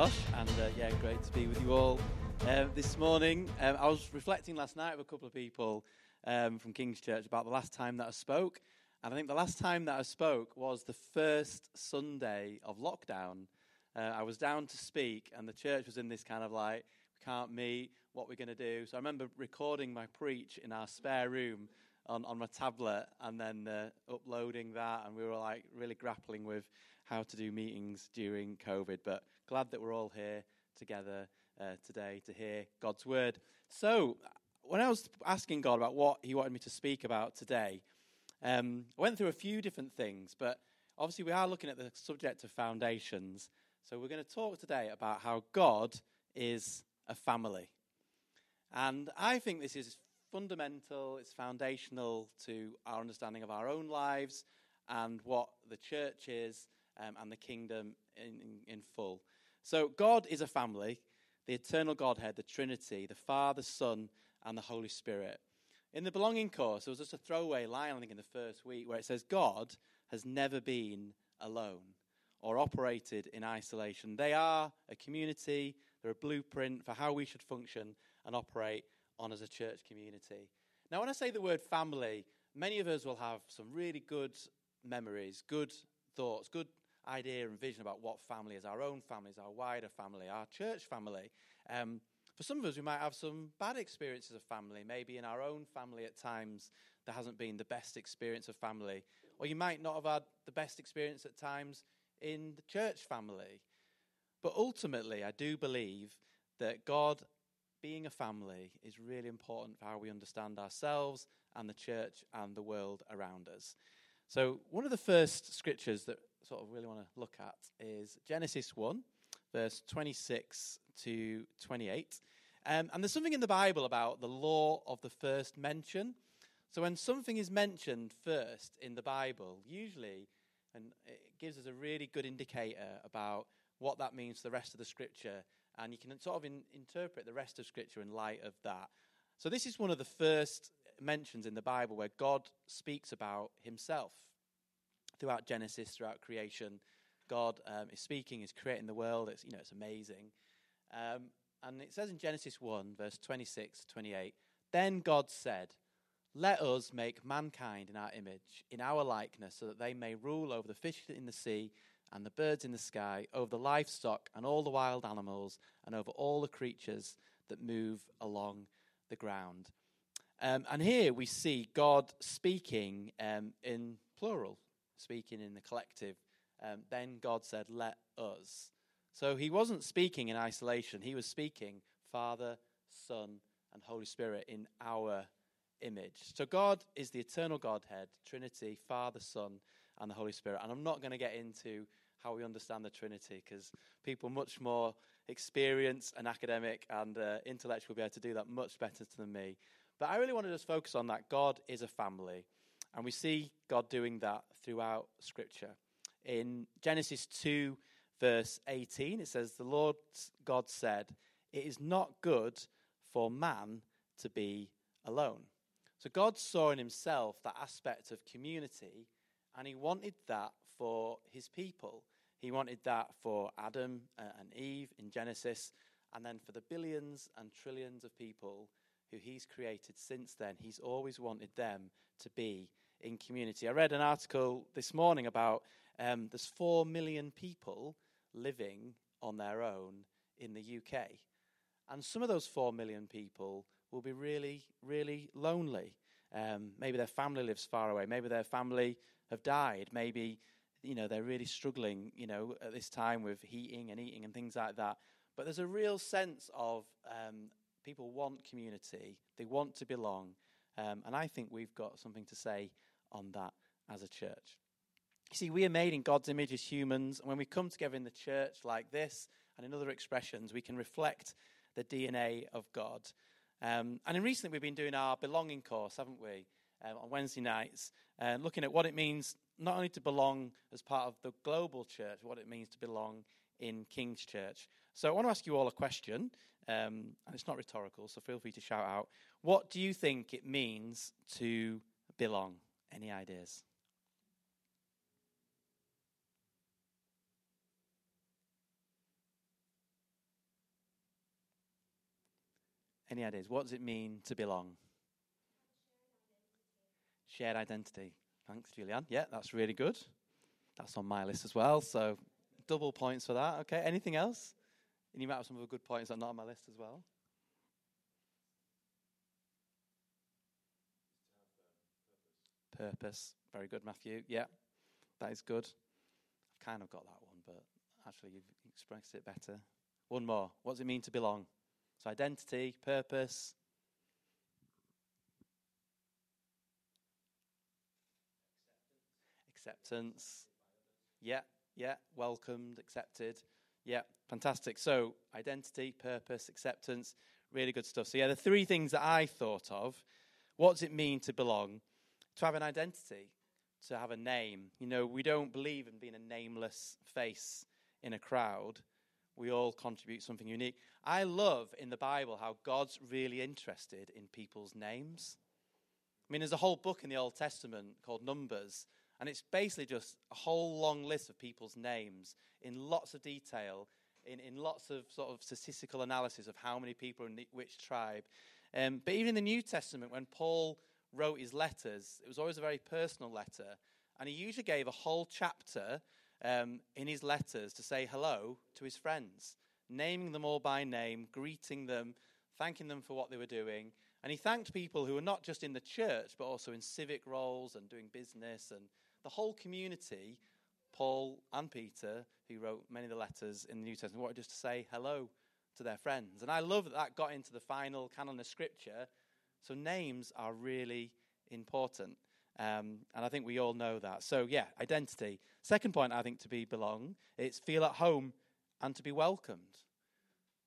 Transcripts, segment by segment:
Josh. And uh, yeah, great to be with you all uh, this morning. Um, I was reflecting last night with a couple of people um, from King's Church about the last time that I spoke. And I think the last time that I spoke was the first Sunday of lockdown. Uh, I was down to speak, and the church was in this kind of like, we can't meet, what we're going to do. So I remember recording my preach in our spare room on, on my tablet and then uh, uploading that. And we were like really grappling with how to do meetings during COVID. But glad that we're all here together uh, today to hear God's word. So, when I was asking God about what He wanted me to speak about today, um, I went through a few different things, but obviously we are looking at the subject of foundations. So, we're going to talk today about how God is a family. And I think this is fundamental, it's foundational to our understanding of our own lives and what the church is um, and the kingdom in, in, in full. So, God is a family, the eternal Godhead, the Trinity, the Father, Son, and the Holy Spirit. In the belonging course, there was just a throwaway line, I think, in the first week where it says, God has never been alone or operated in isolation. They are a community, they're a blueprint for how we should function and operate on as a church community. Now, when I say the word family, many of us will have some really good memories, good thoughts, good idea and vision about what family is our own families, our wider family, our church family. Um, for some of us, we might have some bad experiences of family. Maybe in our own family at times, there hasn't been the best experience of family. Or you might not have had the best experience at times in the church family. But ultimately, I do believe that God being a family is really important for how we understand ourselves and the church and the world around us. So, one of the first scriptures that sort of really want to look at is Genesis 1, verse 26 to 28. Um, and there's something in the Bible about the law of the first mention. So, when something is mentioned first in the Bible, usually, and it gives us a really good indicator about what that means for the rest of the scripture, and you can sort of in, interpret the rest of scripture in light of that. So, this is one of the first mentions in the Bible where God speaks about himself throughout Genesis, throughout creation. God um, is speaking, is creating the world. It's, you know, it's amazing. Um, and it says in Genesis 1, verse 26, 28, Then God said, Let us make mankind in our image, in our likeness, so that they may rule over the fish in the sea and the birds in the sky, over the livestock and all the wild animals, and over all the creatures that move along the ground. Um, and here we see God speaking um, in plural, speaking in the collective. Um, then God said, Let us. So he wasn't speaking in isolation, he was speaking Father, Son, and Holy Spirit in our image. So God is the eternal Godhead, Trinity, Father, Son, and the Holy Spirit. And I'm not going to get into how we understand the Trinity because people much more experienced and academic and uh, intellectual will be able to do that much better than me. But I really want to focus on that God is a family. And we see God doing that throughout Scripture. In Genesis 2, verse 18, it says, The Lord God said, It is not good for man to be alone. So God saw in himself that aspect of community, and he wanted that for his people. He wanted that for Adam uh, and Eve in Genesis, and then for the billions and trillions of people who he's created since then. He's always wanted them to be in community. I read an article this morning about um, there's four million people living on their own in the UK. And some of those four million people will be really, really lonely. Um, maybe their family lives far away. Maybe their family have died. Maybe, you know, they're really struggling, you know, at this time with heating and eating and things like that. But there's a real sense of um, people want community. They want to belong. Um, and I think we've got something to say on that as a church. You see, we are made in God's image as humans, and when we come together in the church like this and in other expressions, we can reflect the DNA of God. Um, and in recently, we've been doing our belonging course, haven't we, um, on Wednesday nights, uh, looking at what it means not only to belong as part of the global church, what it means to belong in King's Church. So I want to ask you all a question, um, and it's not rhetorical, so feel free to shout out. What do you think it means to belong? Any ideas? Any ideas? What does it mean to belong? Shared identity. Thanks, Julianne. Yeah, that's really good. That's on my list as well, so double points for that. Okay, anything else? And you might have some other good points that are not on my list as well. Purpose. Very good, Matthew. Yeah, that is good. I've kind of got that one, but actually, you've expressed it better. One more. What does it mean to belong? So, identity, purpose. Acceptance. Yeah, yeah. Welcomed, accepted. Yeah, fantastic. So, identity, purpose, acceptance, really good stuff. So, yeah, the three things that I thought of. What does it mean to belong? To have an identity, to have a name. You know, we don't believe in being a nameless face in a crowd. We all contribute something unique. I love in the Bible how God's really interested in people's names. I mean, there's a whole book in the Old Testament called Numbers, and it's basically just a whole long list of people's names in lots of detail, in, in lots of sort of statistical analysis of how many people are in which tribe. Um, but even in the New Testament, when Paul wrote his letters, it was always a very personal letter. And he usually gave a whole chapter um, in his letters to say hello to his friends, naming them all by name, greeting them, thanking them for what they were doing. And he thanked people who were not just in the church, but also in civic roles and doing business and the whole community. Paul and Peter, who wrote many of the letters in the New Testament, wanted just to say hello to their friends. And I love that that got into the final canon of Scripture. So names are really important. Um, and I think we all know that. So, yeah, identity. Second point, I think, to be belong, it's feel at home and to be welcomed.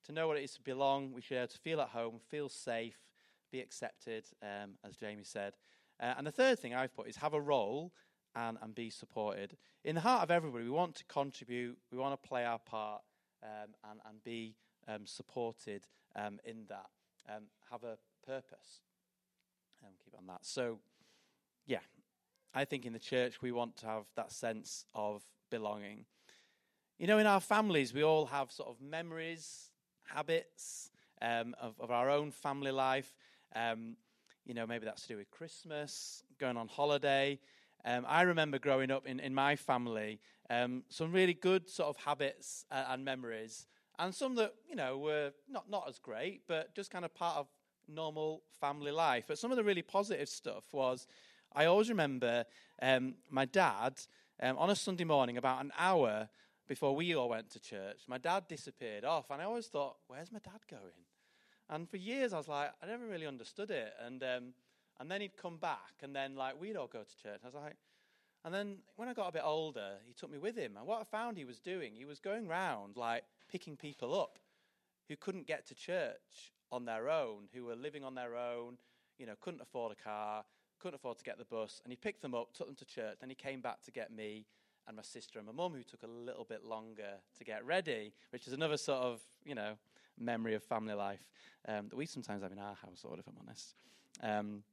To know what it is to belong, we should be able to feel at home, feel safe, be accepted, um, as Jamie said. Uh, and the third thing I've put is have a role and, and be supported. In the heart of everybody, we want to contribute, we want to play our part um, and, and be um, supported um, in that. Um, have a purpose. Um, keep on that. So, yeah, I think in the church we want to have that sense of belonging. You know, in our families, we all have sort of memories, habits um, of, of, our own family life. You know, maybe that's to do with Christmas, going on holiday. Um, I remember growing up in, in my family, um, some really good sort of habits uh, and memories, and some that, you know, were not, not as great, but just kind of part of normal family life. But some of the really positive stuff was I always remember um, my dad um, on a Sunday morning, about an hour before we all went to church, my dad disappeared off. And I always thought, where's my dad going? And for years, I was like, I never really understood it. And, um, and then he'd come back, and then like we'd all go to church. I was like, and then when I got a bit older, he took me with him. And what I found he was doing, he was going round like picking people up who couldn't get to church on their own, who were living on their own, you know, couldn't afford a car, couldn't afford to get the bus, and he picked them up, took them to church, then he came back to get me and my sister and my mum, who took a little bit longer to get ready, which is another sort of, you know, memory of family life um, that we sometimes have in our household, if I'm honest. Um,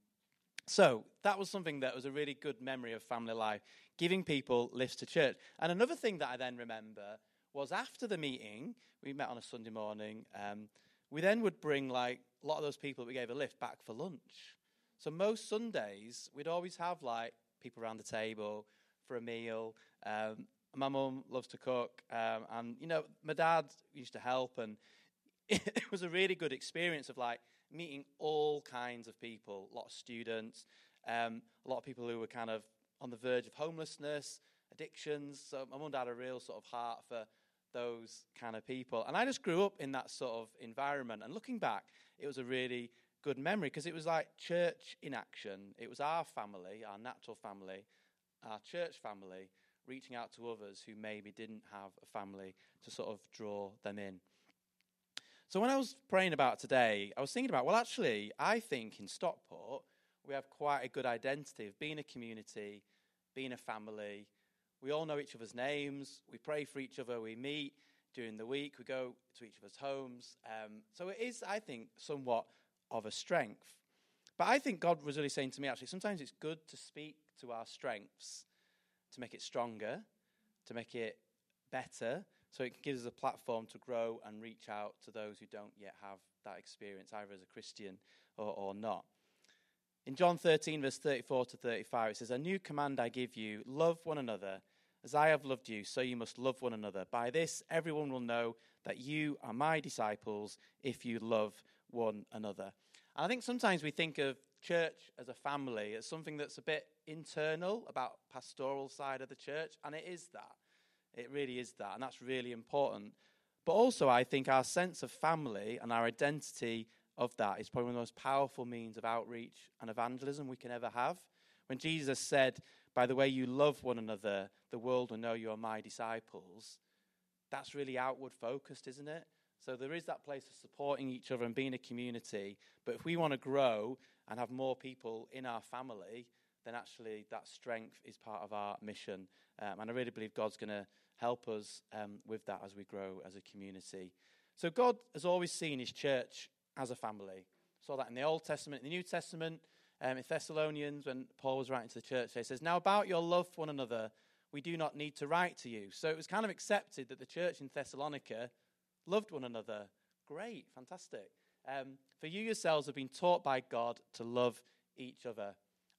so that was something that was a really good memory of family life, giving people lifts to church. And another thing that I then remember was after the meeting, we met on a Sunday morning, um, we then would bring like a lot of those people that we gave a lift back for lunch. So most Sundays, we'd always have like people around the table for a meal. Um, my mum loves to cook, um, and you know, my dad used to help, and it was a really good experience of like meeting all kinds of people, a lot of students, um, a lot of people who were kind of on the verge of homelessness, addictions. So my mum had a real sort of heart for those kind of people, and I just grew up in that sort of environment. And looking back, it was a really good memory because it was like church in action. It was our family, our natural family, our church family, reaching out to others who maybe didn't have a family to sort of draw them in. So when I was praying about today, I was thinking about, well, actually, I think in Stockport, we have quite a good identity of being a community, being a family. We all know each other's names, we pray for each other, we meet during the week, we go to each other's homes. Um, so it is, I think, somewhat of a strength. But I think God was really saying to me actually, sometimes it's good to speak to our strengths to make it stronger, to make it better, So it gives us a platform to grow and reach out to those who don't yet have that experience, either as a Christian or, or not. In John 13, verse 34 to 35, it says, A new command I give you love one another. As I have loved you, so you must love one another. By this, everyone will know that you are my disciples if you love one another. And I think sometimes we think of church as a family as something that's a bit internal about pastoral side of the church, and it is that. It really is that, and that's really important. But also, I think our sense of family and our identity of that is probably one of the most powerful means of outreach and evangelism we can ever have. When Jesus said, By the way you love one another, the world will know you are my disciples, that's really outward focused, isn't it? So there is that place of supporting each other and being a community. But if we want to grow and have more people in our family, then actually that strength is part of our mission. Um, and I really believe God's going to help us um, with that as we grow as a community. So God has always seen his church as a family. Saw that in the Old Testament, in the New Testament, um, in Thessalonians, when Paul was writing to the church, he says, Now about your love for one another, we do not need to write to you. So it was kind of accepted that the church in Thessalonica loved one another. Great, fantastic. Um, for you yourselves have been taught by God to love each other.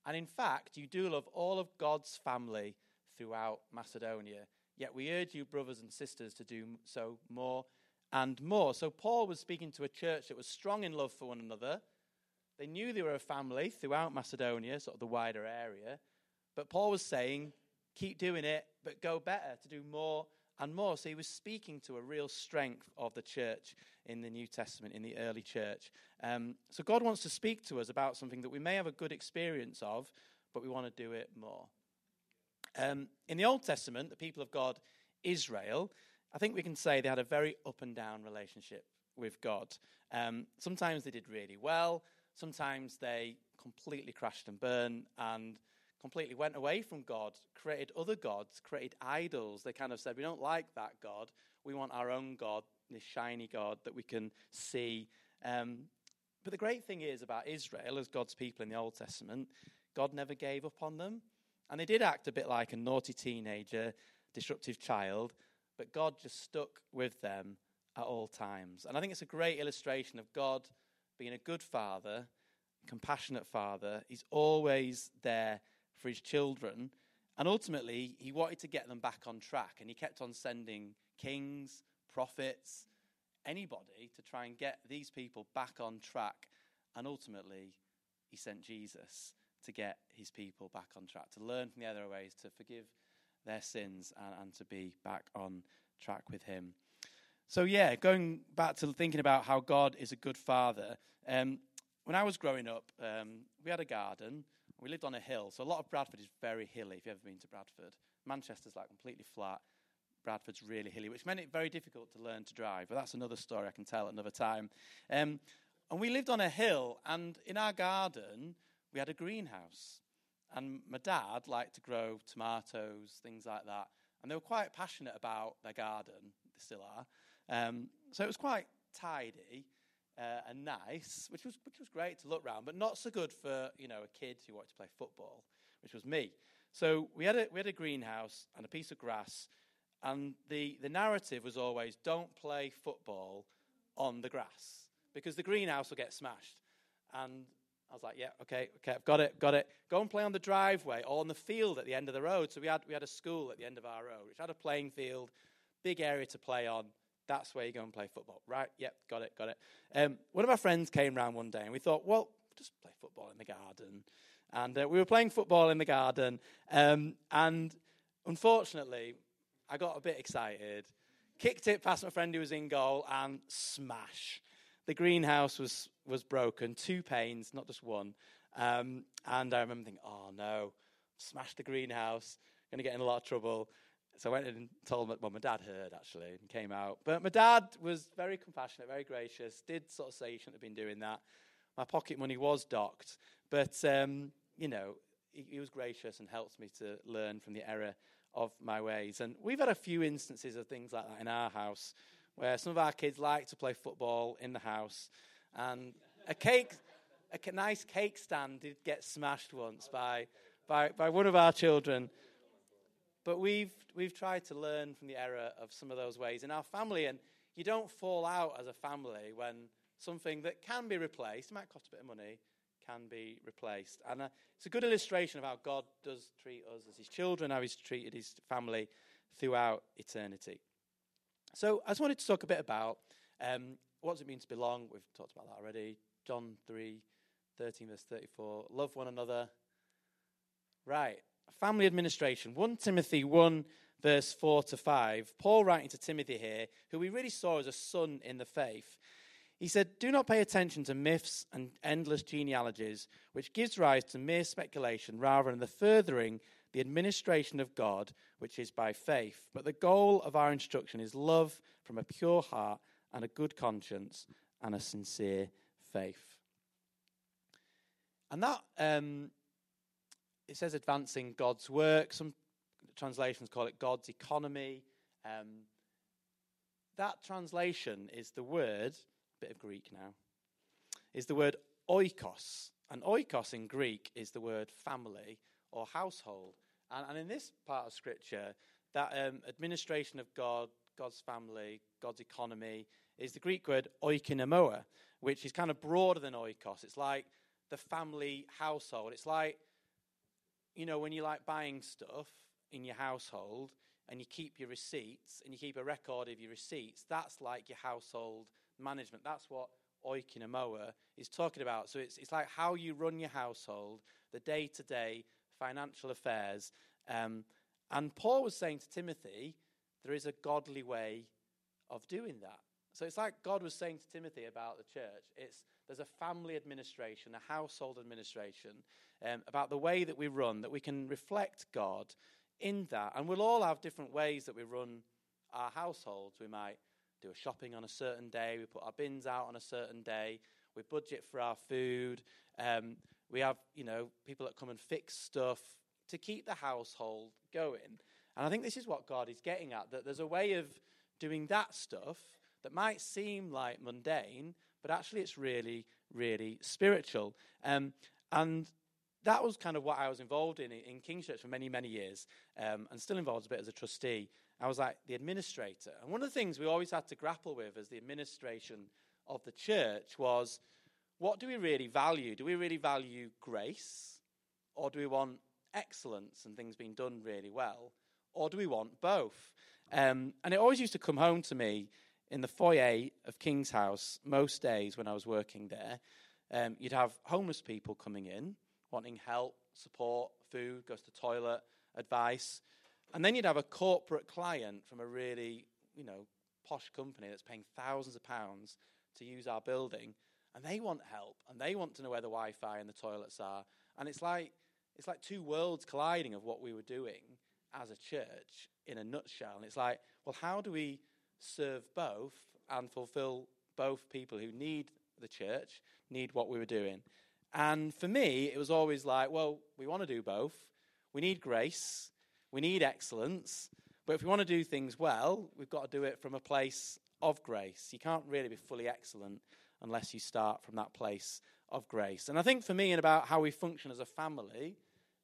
And in fact, you do love all of God's family throughout Macedonia. Yet we urge you, brothers and sisters, to do so more and more. So Paul was speaking to a church that was strong in love for one another. They knew they were a family throughout Macedonia, sort of the wider area. But Paul was saying, keep doing it, but go better, to do more and more. So he was speaking to a real strength of the church in the New Testament, in the early church. Um, so God wants to speak to us about something that we may have a good experience of, but we want to do it more. Um, in the Old Testament, the people of God, Israel, I think we can say they had a very up and down relationship with God. Um, sometimes they did really well, sometimes they completely crashed and burned and completely went away from God, created other gods, created idols. They kind of said, We don't like that God. We want our own God, this shiny God that we can see. Um, but the great thing is about Israel, as God's people in the Old Testament, God never gave up on them. And they did act a bit like a naughty teenager, disruptive child, but God just stuck with them at all times. And I think it's a great illustration of God being a good father, compassionate father. He's always there for his children. And ultimately, he wanted to get them back on track. And he kept on sending kings, prophets, anybody to try and get these people back on track. And ultimately, he sent Jesus to get his people back on track, to learn from the other ways, to forgive their sins, and, and to be back on track with him. So, yeah, going back to thinking about how God is a good father, um, when I was growing up, um, we had a garden we lived on a hill, so a lot of Bradford is very hilly. If you've ever been to Bradford, Manchester's like completely flat. Bradford's really hilly, which made it very difficult to learn to drive. But that's another story I can tell another time. Um, and we lived on a hill, and in our garden we had a greenhouse. And my dad liked to grow tomatoes, things like that. And they were quite passionate about their garden. They still are. Um, so it was quite tidy uh, and nice, which was which was great to look around, but not so good for you know a kid who wanted to play football, which was me. So we had a we had a greenhouse and a piece of grass, and the the narrative was always don't play football on the grass because the greenhouse will get smashed. And I was like, yeah, okay, okay, I've got it, got it. Go and play on the driveway or on the field at the end of the road. So we had we had a school at the end of our road, which had a playing field, big area to play on. That's where you go and play football. Right, yep, got it, got it. Um, one of our friends came round one day and we thought, well, just play football in the garden. And uh, we were playing football in the garden. Um, and unfortunately, I got a bit excited, kicked it past my friend who was in goal, and smash. The greenhouse was, was broken, two panes, not just one. Um, and I remember thinking, oh no, smashed the greenhouse, going to get in a lot of trouble. So I went and told my, well, my dad heard actually and came out. But my dad was very compassionate, very gracious, did sort of say he shouldn't have been doing that. My pocket money was docked, but, um, you know, he, he was gracious and helped me to learn from the error of my ways. And we've had a few instances of things like that in our house where some of our kids like to play football in the house. And a cake, a nice cake stand did get smashed once by, by, by one of our children but we've, we've tried to learn from the error of some of those ways in our family. And you don't fall out as a family when something that can be replaced, might cost a bit of money, can be replaced. And uh, it's a good illustration of how God does treat us as his children, how he's treated his family throughout eternity. So I just wanted to talk a bit about um, what does it mean to belong. We've talked about that already. John 3, 13, verse 34. Love one another. Right. Family administration. 1 Timothy 1, verse 4 to 5. Paul writing to Timothy here, who we really saw as a son in the faith. He said, Do not pay attention to myths and endless genealogies, which gives rise to mere speculation rather than the furthering the administration of God, which is by faith. But the goal of our instruction is love from a pure heart and a good conscience and a sincere faith. And that, um, it says advancing God's work. Some translations call it God's economy. Um, that translation is the word, a bit of Greek now, is the word oikos. And oikos in Greek is the word family or household. And, and in this part of Scripture, that um, administration of God, God's family, God's economy, is the Greek word oikonomia, which is kind of broader than oikos. It's like the family household. It's like, you know, when you like buying stuff in your household and you keep your receipts and you keep a record of your receipts, that's like your household management. That's what oikonomia is talking about. So it's, it's like how you run your household, the day to day financial affairs. Um, and Paul was saying to Timothy, there is a godly way of doing that. So it's like God was saying to Timothy about the church. It's there's a family administration, a household administration, um, about the way that we run, that we can reflect God in that. And we'll all have different ways that we run our households. We might do a shopping on a certain day, we put our bins out on a certain day, we budget for our food. Um, we have, you know, people that come and fix stuff to keep the household going. And I think this is what God is getting at that there's a way of doing that stuff that might seem like mundane, but actually it's really, really spiritual. Um, and that was kind of what I was involved in in King's Church for many, many years, um, and still involved a bit as a trustee. I was like the administrator. And one of the things we always had to grapple with as the administration of the church was what do we really value? Do we really value grace? Or do we want excellence and things being done really well? Or do we want both? Um, and it always used to come home to me in the foyer of King's House most days when I was working there. Um, you'd have homeless people coming in, wanting help, support, food, goes to toilet, advice. And then you'd have a corporate client from a really, you know, posh company that's paying thousands of pounds to use our building and they want help and they want to know where the Wi-Fi and the toilets are. And it's like it's like two worlds colliding of what we were doing as a church in a nutshell. And it's like, well, how do we serve both and fulfill both people who need the church, need what we were doing? And for me, it was always like, well, we want to do both. We need grace, we need excellence, but if we want to do things well, we've got to do it from a place of grace. You can't really be fully excellent unless you start from that place of grace. And I think for me, and about how we function as a family,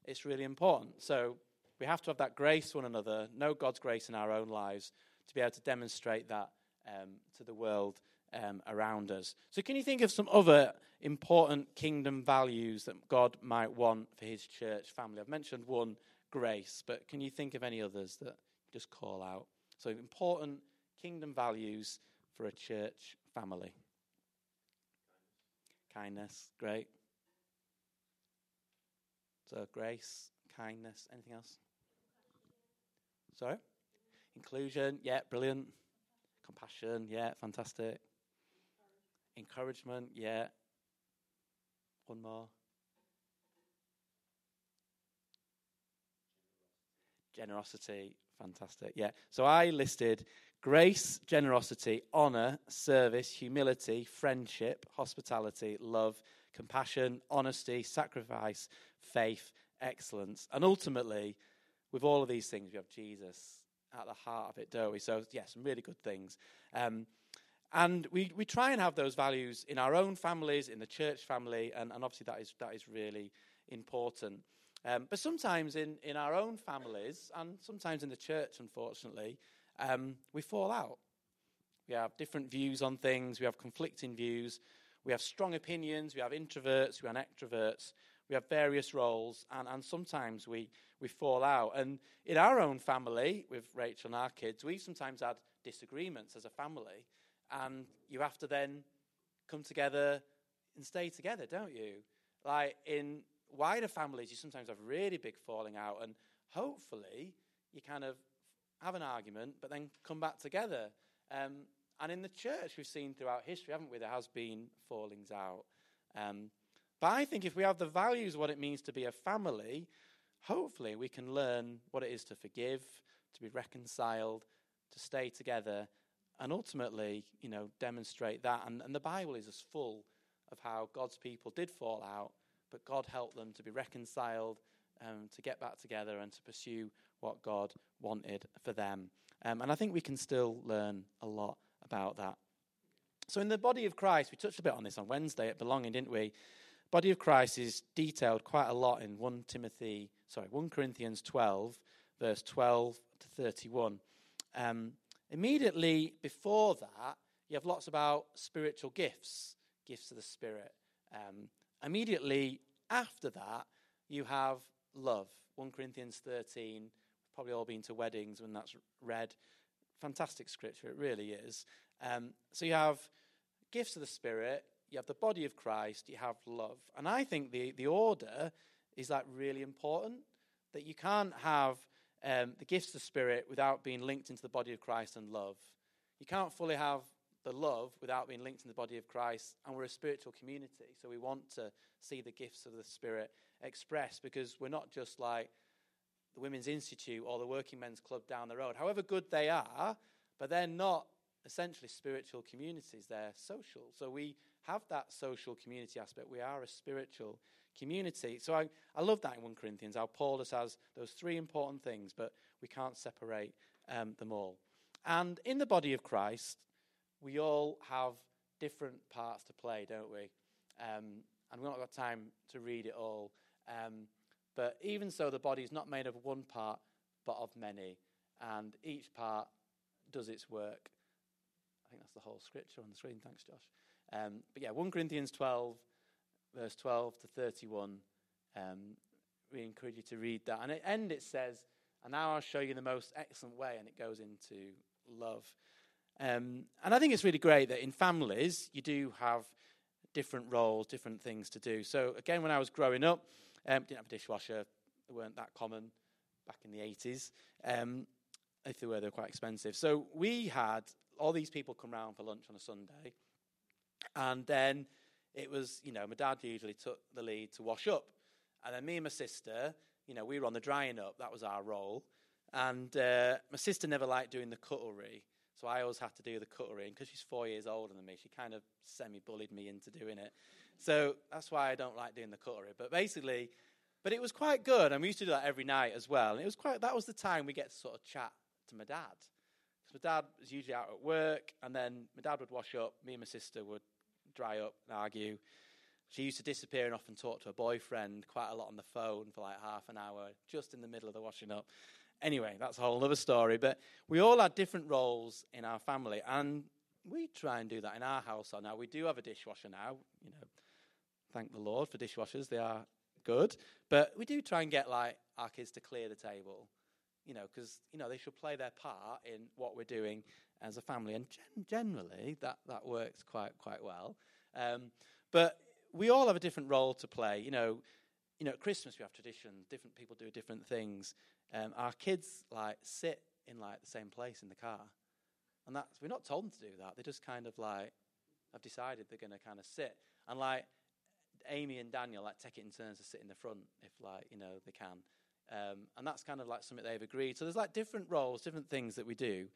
it's really important. So we have to have that grace one another, know God's grace in our own lives to be able to demonstrate that um, to the world um, around us. So, can you think of some other important kingdom values that God might want for his church family? I've mentioned one, grace, but can you think of any others that just call out? So, important kingdom values for a church family. Kindness, great. So, grace, kindness, anything else? Sorry? Inclusion, yeah, brilliant. Compassion, yeah, fantastic. Encouragement, yeah. One more. Generosity, fantastic. Yeah. So I listed grace, generosity, honor, service, humility, friendship, hospitality, love, compassion, honesty, sacrifice, faith, excellence. And ultimately, with all of these things, we have Jesus at the heart of it, don't we? So, yes, yeah, some really good things. Um, and we, we try and have those values in our own families, in the church family, and, and obviously that is, that is really important. Um, but sometimes in, in our own families, and sometimes in the church, unfortunately, um, we fall out. We have different views on things, we have conflicting views, we have strong opinions, we have introverts, we have extroverts, we have various roles, and, and sometimes we, we fall out. And in our own family, with Rachel and our kids, we sometimes had disagreements as a family, and you have to then come together and stay together, don't you? Like in wider families, you sometimes have really big falling out, and hopefully you kind of have an argument, but then come back together. Um, and in the church, we've seen throughout history, haven't we? There has been fallings out. Um, but I think if we have the values of what it means to be a family, hopefully we can learn what it is to forgive, to be reconciled, to stay together, and ultimately, you know, demonstrate that. And, and the Bible is as full of how God's people did fall out, but God helped them to be reconciled, um, to get back together, and to pursue what God wanted for them. Um, and I think we can still learn a lot about that. So, in the body of Christ, we touched a bit on this on Wednesday at Belonging, didn't we? Body of Christ is detailed quite a lot in 1 Timothy, sorry, 1 Corinthians 12, verse 12 to 31. Um, immediately before that, you have lots about spiritual gifts, gifts of the Spirit. Um, immediately after that, you have love. 1 Corinthians 13. We've probably all been to weddings when that's read. Fantastic scripture, it really is. Um, so you have gifts of the Spirit, you have the body of Christ, you have love. And I think the, the order is that really important that you can't have um, the gifts of the Spirit without being linked into the body of Christ and love. You can't fully have the love without being linked in the body of Christ. And we're a spiritual community, so we want to see the gifts of the Spirit expressed because we're not just like the Women's Institute or the Working Men's Club down the road, however good they are, but they're not essentially spiritual communities, they're social. So we have that social community aspect. We are a spiritual community. So I, I love that in 1 Corinthians, how Paul just has those three important things, but we can't separate um, them all. And in the body of Christ, we all have different parts to play, don't we? Um, and we've not got time to read it all. Um, but even so, the body is not made of one part, but of many. And each part does its work. I think that's the whole scripture on the screen. Thanks, Josh. Um, but yeah, 1 Corinthians 12, verse 12 to 31. Um, we encourage you to read that. And at the end it says, And now I'll show you the most excellent way. And it goes into love. Um, and I think it's really great that in families, you do have different roles, different things to do. So, again, when I was growing up, um, didn't have a dishwasher. They weren't that common back in the 80s. Um, if they were, they were quite expensive. So, we had all these people come round for lunch on a Sunday. And then it was, you know, my dad usually took the lead to wash up. And then me and my sister, you know, we were on the drying up. That was our role. And uh, my sister never liked doing the cutlery. So I always had to do the cutlery. And because she's four years older than me, she kind of semi bullied me into doing it. So that's why I don't like doing the cutlery. But basically, but it was quite good. And we used to do that every night as well. And it was quite, that was the time we get to sort of chat to my dad. Because my dad was usually out at work. And then my dad would wash up. Me and my sister would dry up and argue. She used to disappear and often talk to her boyfriend quite a lot on the phone for like half an hour, just in the middle of the washing up. Anyway, that's a whole other story. But we all had different roles in our family, and we try and do that in our household now. We do have a dishwasher now. You know, thank the Lord for dishwashers; they are good. But we do try and get like our kids to clear the table. You know, because you know they should play their part in what we're doing as a family, and gen- generally that that works quite quite well. Um, but we all have a different role to play. You know, you know, at Christmas we have traditions. Different people do different things. Um, our kids like sit in like the same place in the car, and that's we're not told them to do that. They just kind of like have decided they're going to kind of sit and like Amy and Daniel like take it in turns to sit in the front if like you know they can. Um, and that's kind of like something they've agreed. So there's like different roles, different things that we do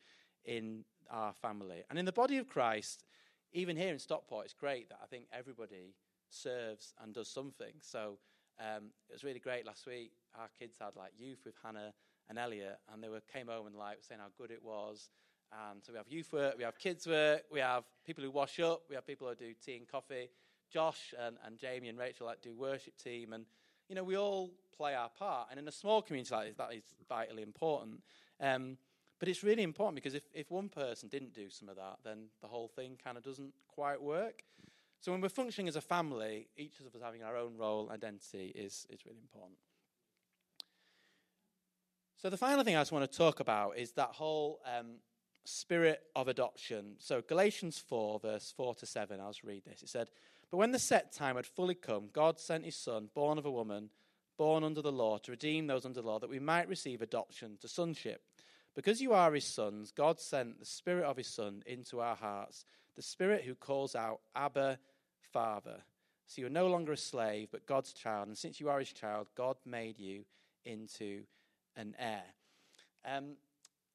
in our family. And in the body of Christ, even here in Stockport, it's great that I think everybody serves and does something. So um, it was really great last week. Our kids had like youth with Hannah and Elliot, and they were came home and like saying how good it was. And so we have youth work, we have kids work, we have people who wash up, we have people who do tea and coffee. Josh and, and Jamie and Rachel like do worship team, and you know, we all play our part. And in a small community like this, that is vitally important. Um, but it's really important because if, if one person didn't do some of that, then the whole thing kind of doesn't quite work. So when we're functioning as a family, each of us having our own role, identity is, is really important. So the final thing I just want to talk about is that whole um, spirit of adoption. So Galatians 4, verse 4 to 7, I'll just read this. It said, But when the set time had fully come, God sent his son, born of a woman, born under the law, to redeem those under the law, that we might receive adoption to sonship. Because you are his sons, God sent the spirit of his son into our hearts, the spirit who calls out, Abba, Father. So you are no longer a slave, but God's child. And since you are his child, God made you into an heir. Um,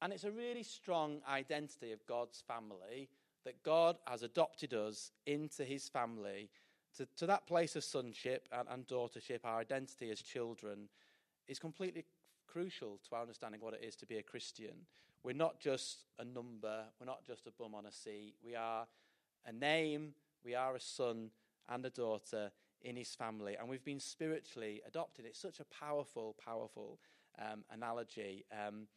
and it's a really strong identity of God's family that God has adopted us into his family to, to that place of sonship and, and daughtership, our identity as children is completely crucial to our understanding what it is to be a Christian. We're not just a number, we're not just a bum on a seat. We are a name, we are a son and a daughter in his family, and we've been spiritually adopted. It's such a powerful, powerful um, analogy. Um,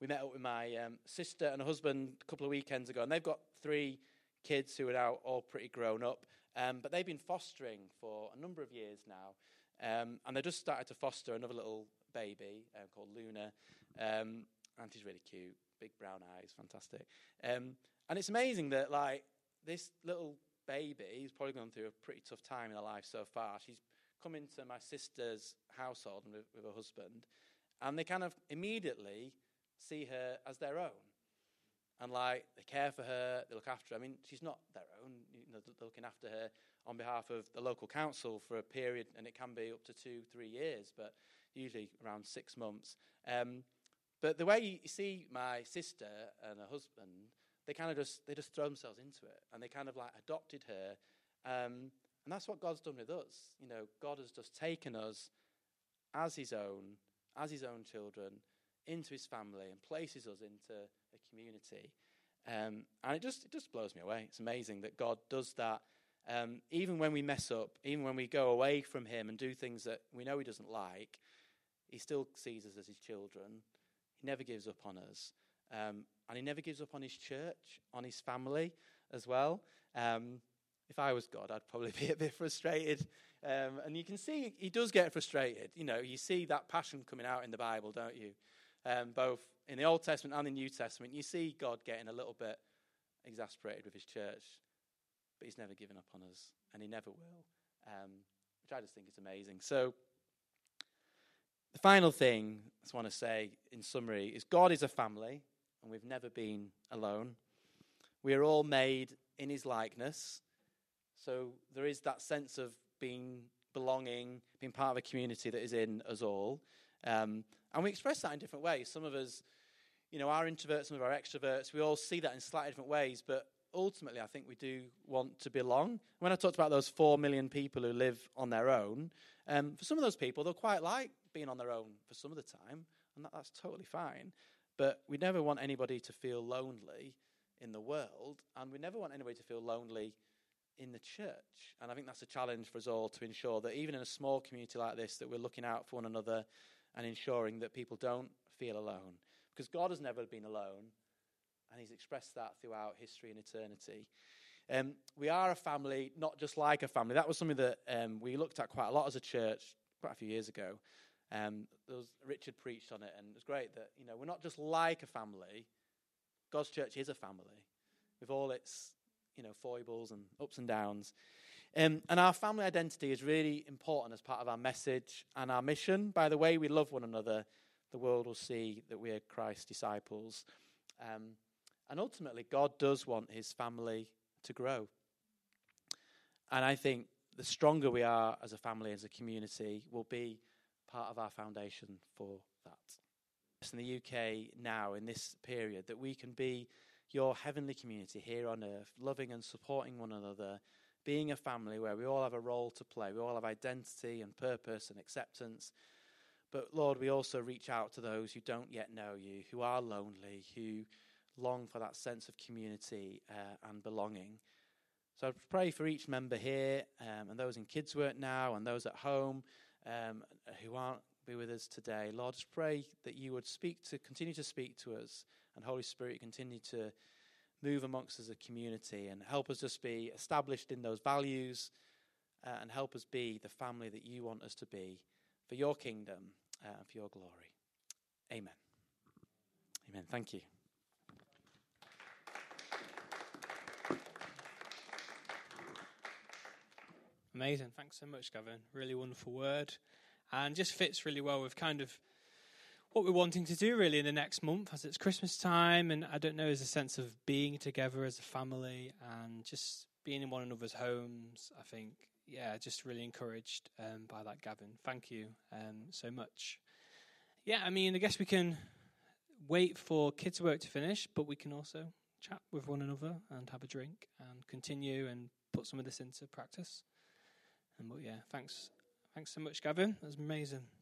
we met up with my um, sister and husband a couple of weekends ago, and they've got three kids who are now all pretty grown up. Um, but they've been fostering for a number of years now. Um, and they just started to foster another little baby uh, called Luna. Um, and she's really cute, big brown eyes, fantastic. Um, and it's amazing that, like, this little baby, who's probably gone through a pretty tough time in her life so far, she's come into my sister's household with, with her husband, and they kind of immediately see her as their own. And like they care for her, they look after her. I mean, she's not their own. You know, they're looking after her on behalf of the local council for a period, and it can be up to two, three years, but usually around six months. Um, but the way you see my sister and her husband, they kind of just they just throw themselves into it, and they kind of like adopted her. Um, and that's what God's done with us. You know, God has just taken us as His own, as His own children, into his family and places us into a community. Um, and it just, it just blows me away. It's amazing that God does that. Um, even when we mess up, even when we go away from him and do things that we know he doesn't like, he still sees us as his children. He never gives up on us. Um, and he never gives up on his church, on his family as well. Um, if I was God, I'd probably be a bit frustrated. Um, and you can see he does get frustrated. You know, you see that passion coming out in the Bible, don't you? Um, both in the Old Testament and the New Testament, you see God getting a little bit exasperated with his church, but he's never given up on us, and he never will, um, which I just think is amazing. So, the final thing I just want to say in summary is God is a family, and we've never been alone. We are all made in his likeness, so there is that sense of being belonging, being part of a community that is in us all. Um, and we express that in different ways. Some of us, you know, are introverts, some of our extroverts. We all see that in slightly different ways, but ultimately, I think we do want to belong. When I talked about those four million people who live on their own, um, for some of those people, they'll quite like being on their own for some of the time, and that, that's totally fine. But we never want anybody to feel lonely in the world, and we never want anybody to feel lonely in the church. And I think that's a challenge for us all to ensure that even in a small community like this, that we're looking out for one another and ensuring that people don't feel alone. Because God has never been alone, and He's expressed that throughout history and eternity. Um, we are a family, not just like a family. That was something that um, we looked at quite a lot as a church quite a few years ago. Um, was, Richard preached on it, and it was great that you know we're not just like a family. God's church is a family, with all its you know foibles and ups and downs. Um, and our family identity is really important as part of our message and our mission. By the way we love one another, the world will see that we are Christ's disciples. Um, and ultimately, God does want his family to grow. And I think the stronger we are as a family, as a community, will be part of our foundation for that. In the UK now, in this period, that we can be your heavenly community here on earth, loving and supporting one another being a family where we all have a role to play, we all have identity and purpose and acceptance. But Lord, we also reach out to those who don't yet know you, who are lonely, who long for that sense of community uh, and belonging. So I pray for each member here um, and those in kids' work now and those at home um, who aren't be with us today. Lord, just pray that you would speak to, continue to speak to us, and Holy Spirit, continue to move amongst us as a community and help us just be established in those values uh, and help us be the family that you want us to be for your kingdom uh, and for your glory. Amen. Amen. Thank you. Amazing. Thanks so much, Gavin. Really wonderful word. And just fits really well with kind of what we're wanting to do really in the next month as it's Christmas time. And I don't know, is a sense of being together as a family and just being in one another's homes. I think, yeah, just really encouraged um, by that, Gavin. Thank you um, so much. Yeah, I mean, I guess we can wait for kids' work to finish, but we can also chat with one another and have a drink and continue and put some of this into practice. And but yeah, thanks, thanks so much, Gavin. That was amazing.